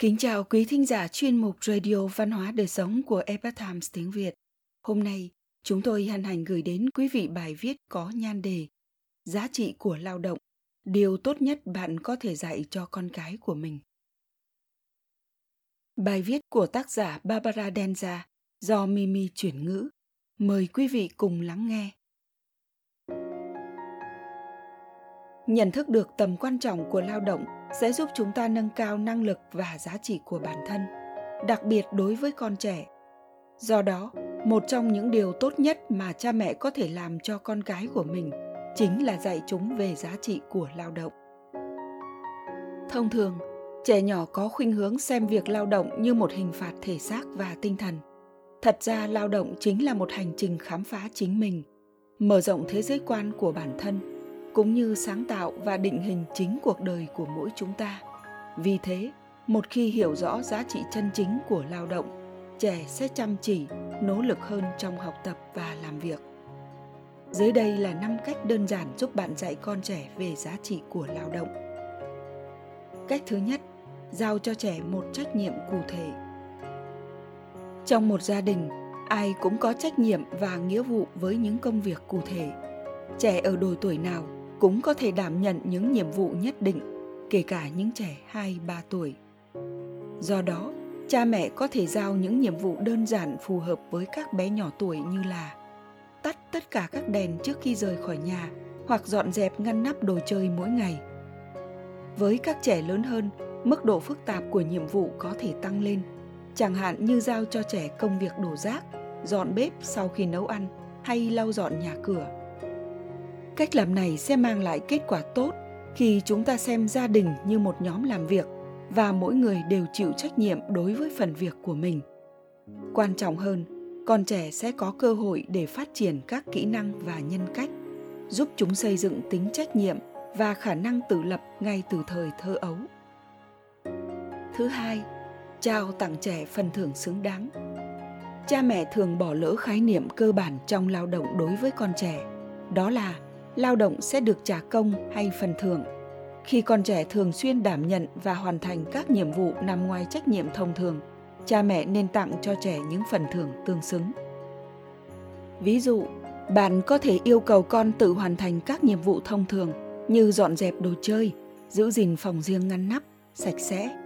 Kính chào quý thính giả chuyên mục Radio Văn hóa Đời Sống của Epoch Times tiếng Việt. Hôm nay, chúng tôi hân hạnh gửi đến quý vị bài viết có nhan đề Giá trị của lao động, điều tốt nhất bạn có thể dạy cho con cái của mình. Bài viết của tác giả Barbara Denza do Mimi chuyển ngữ. Mời quý vị cùng lắng nghe. Nhận thức được tầm quan trọng của lao động sẽ giúp chúng ta nâng cao năng lực và giá trị của bản thân, đặc biệt đối với con trẻ. Do đó, một trong những điều tốt nhất mà cha mẹ có thể làm cho con cái của mình chính là dạy chúng về giá trị của lao động. Thông thường, trẻ nhỏ có khuynh hướng xem việc lao động như một hình phạt thể xác và tinh thần. Thật ra lao động chính là một hành trình khám phá chính mình, mở rộng thế giới quan của bản thân cũng như sáng tạo và định hình chính cuộc đời của mỗi chúng ta. Vì thế, một khi hiểu rõ giá trị chân chính của lao động, trẻ sẽ chăm chỉ, nỗ lực hơn trong học tập và làm việc. Dưới đây là năm cách đơn giản giúp bạn dạy con trẻ về giá trị của lao động. Cách thứ nhất, giao cho trẻ một trách nhiệm cụ thể. Trong một gia đình, ai cũng có trách nhiệm và nghĩa vụ với những công việc cụ thể. Trẻ ở độ tuổi nào cũng có thể đảm nhận những nhiệm vụ nhất định, kể cả những trẻ 2-3 tuổi. Do đó, cha mẹ có thể giao những nhiệm vụ đơn giản phù hợp với các bé nhỏ tuổi như là tắt tất cả các đèn trước khi rời khỏi nhà hoặc dọn dẹp ngăn nắp đồ chơi mỗi ngày. Với các trẻ lớn hơn, mức độ phức tạp của nhiệm vụ có thể tăng lên, chẳng hạn như giao cho trẻ công việc đổ rác, dọn bếp sau khi nấu ăn hay lau dọn nhà cửa cách làm này sẽ mang lại kết quả tốt khi chúng ta xem gia đình như một nhóm làm việc và mỗi người đều chịu trách nhiệm đối với phần việc của mình. Quan trọng hơn, con trẻ sẽ có cơ hội để phát triển các kỹ năng và nhân cách, giúp chúng xây dựng tính trách nhiệm và khả năng tự lập ngay từ thời thơ ấu. Thứ hai, trao tặng trẻ phần thưởng xứng đáng. Cha mẹ thường bỏ lỡ khái niệm cơ bản trong lao động đối với con trẻ, đó là lao động sẽ được trả công hay phần thưởng. Khi con trẻ thường xuyên đảm nhận và hoàn thành các nhiệm vụ nằm ngoài trách nhiệm thông thường, cha mẹ nên tặng cho trẻ những phần thưởng tương xứng. Ví dụ, bạn có thể yêu cầu con tự hoàn thành các nhiệm vụ thông thường như dọn dẹp đồ chơi, giữ gìn phòng riêng ngăn nắp, sạch sẽ.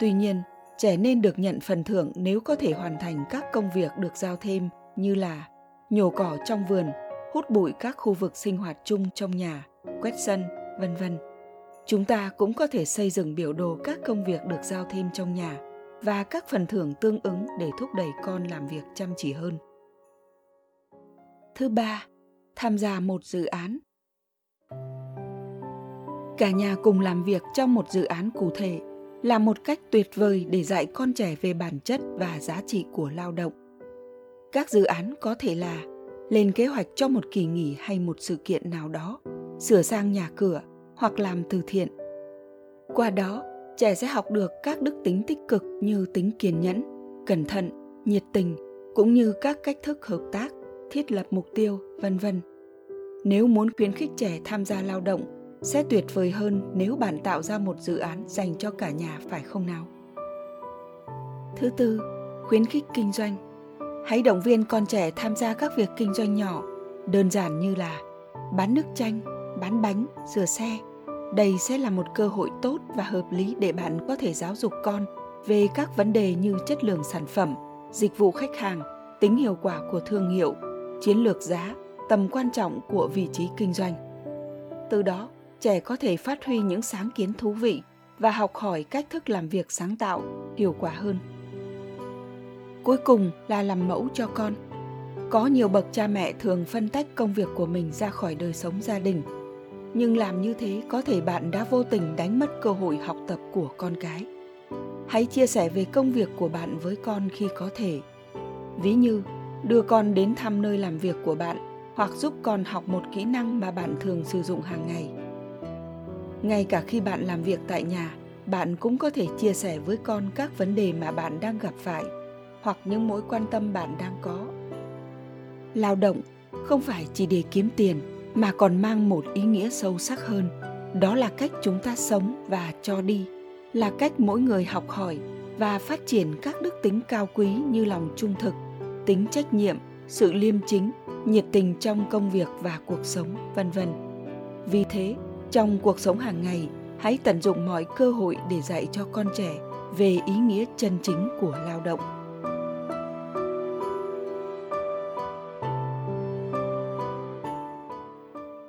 Tuy nhiên, trẻ nên được nhận phần thưởng nếu có thể hoàn thành các công việc được giao thêm như là nhổ cỏ trong vườn hút bụi các khu vực sinh hoạt chung trong nhà, quét sân, vân vân. Chúng ta cũng có thể xây dựng biểu đồ các công việc được giao thêm trong nhà và các phần thưởng tương ứng để thúc đẩy con làm việc chăm chỉ hơn. Thứ ba, tham gia một dự án. Cả nhà cùng làm việc trong một dự án cụ thể là một cách tuyệt vời để dạy con trẻ về bản chất và giá trị của lao động. Các dự án có thể là lên kế hoạch cho một kỳ nghỉ hay một sự kiện nào đó, sửa sang nhà cửa hoặc làm từ thiện. Qua đó, trẻ sẽ học được các đức tính tích cực như tính kiên nhẫn, cẩn thận, nhiệt tình cũng như các cách thức hợp tác, thiết lập mục tiêu, vân vân. Nếu muốn khuyến khích trẻ tham gia lao động, sẽ tuyệt vời hơn nếu bạn tạo ra một dự án dành cho cả nhà phải không nào? Thứ tư, khuyến khích kinh doanh Hãy động viên con trẻ tham gia các việc kinh doanh nhỏ, đơn giản như là bán nước chanh, bán bánh, rửa xe. Đây sẽ là một cơ hội tốt và hợp lý để bạn có thể giáo dục con về các vấn đề như chất lượng sản phẩm, dịch vụ khách hàng, tính hiệu quả của thương hiệu, chiến lược giá, tầm quan trọng của vị trí kinh doanh. Từ đó, trẻ có thể phát huy những sáng kiến thú vị và học hỏi cách thức làm việc sáng tạo, hiệu quả hơn cuối cùng là làm mẫu cho con. Có nhiều bậc cha mẹ thường phân tách công việc của mình ra khỏi đời sống gia đình. Nhưng làm như thế có thể bạn đã vô tình đánh mất cơ hội học tập của con cái. Hãy chia sẻ về công việc của bạn với con khi có thể. Ví như, đưa con đến thăm nơi làm việc của bạn hoặc giúp con học một kỹ năng mà bạn thường sử dụng hàng ngày. Ngay cả khi bạn làm việc tại nhà, bạn cũng có thể chia sẻ với con các vấn đề mà bạn đang gặp phải hoặc những mối quan tâm bạn đang có. Lao động không phải chỉ để kiếm tiền mà còn mang một ý nghĩa sâu sắc hơn. Đó là cách chúng ta sống và cho đi, là cách mỗi người học hỏi và phát triển các đức tính cao quý như lòng trung thực, tính trách nhiệm, sự liêm chính, nhiệt tình trong công việc và cuộc sống, vân vân. Vì thế, trong cuộc sống hàng ngày, hãy tận dụng mọi cơ hội để dạy cho con trẻ về ý nghĩa chân chính của lao động.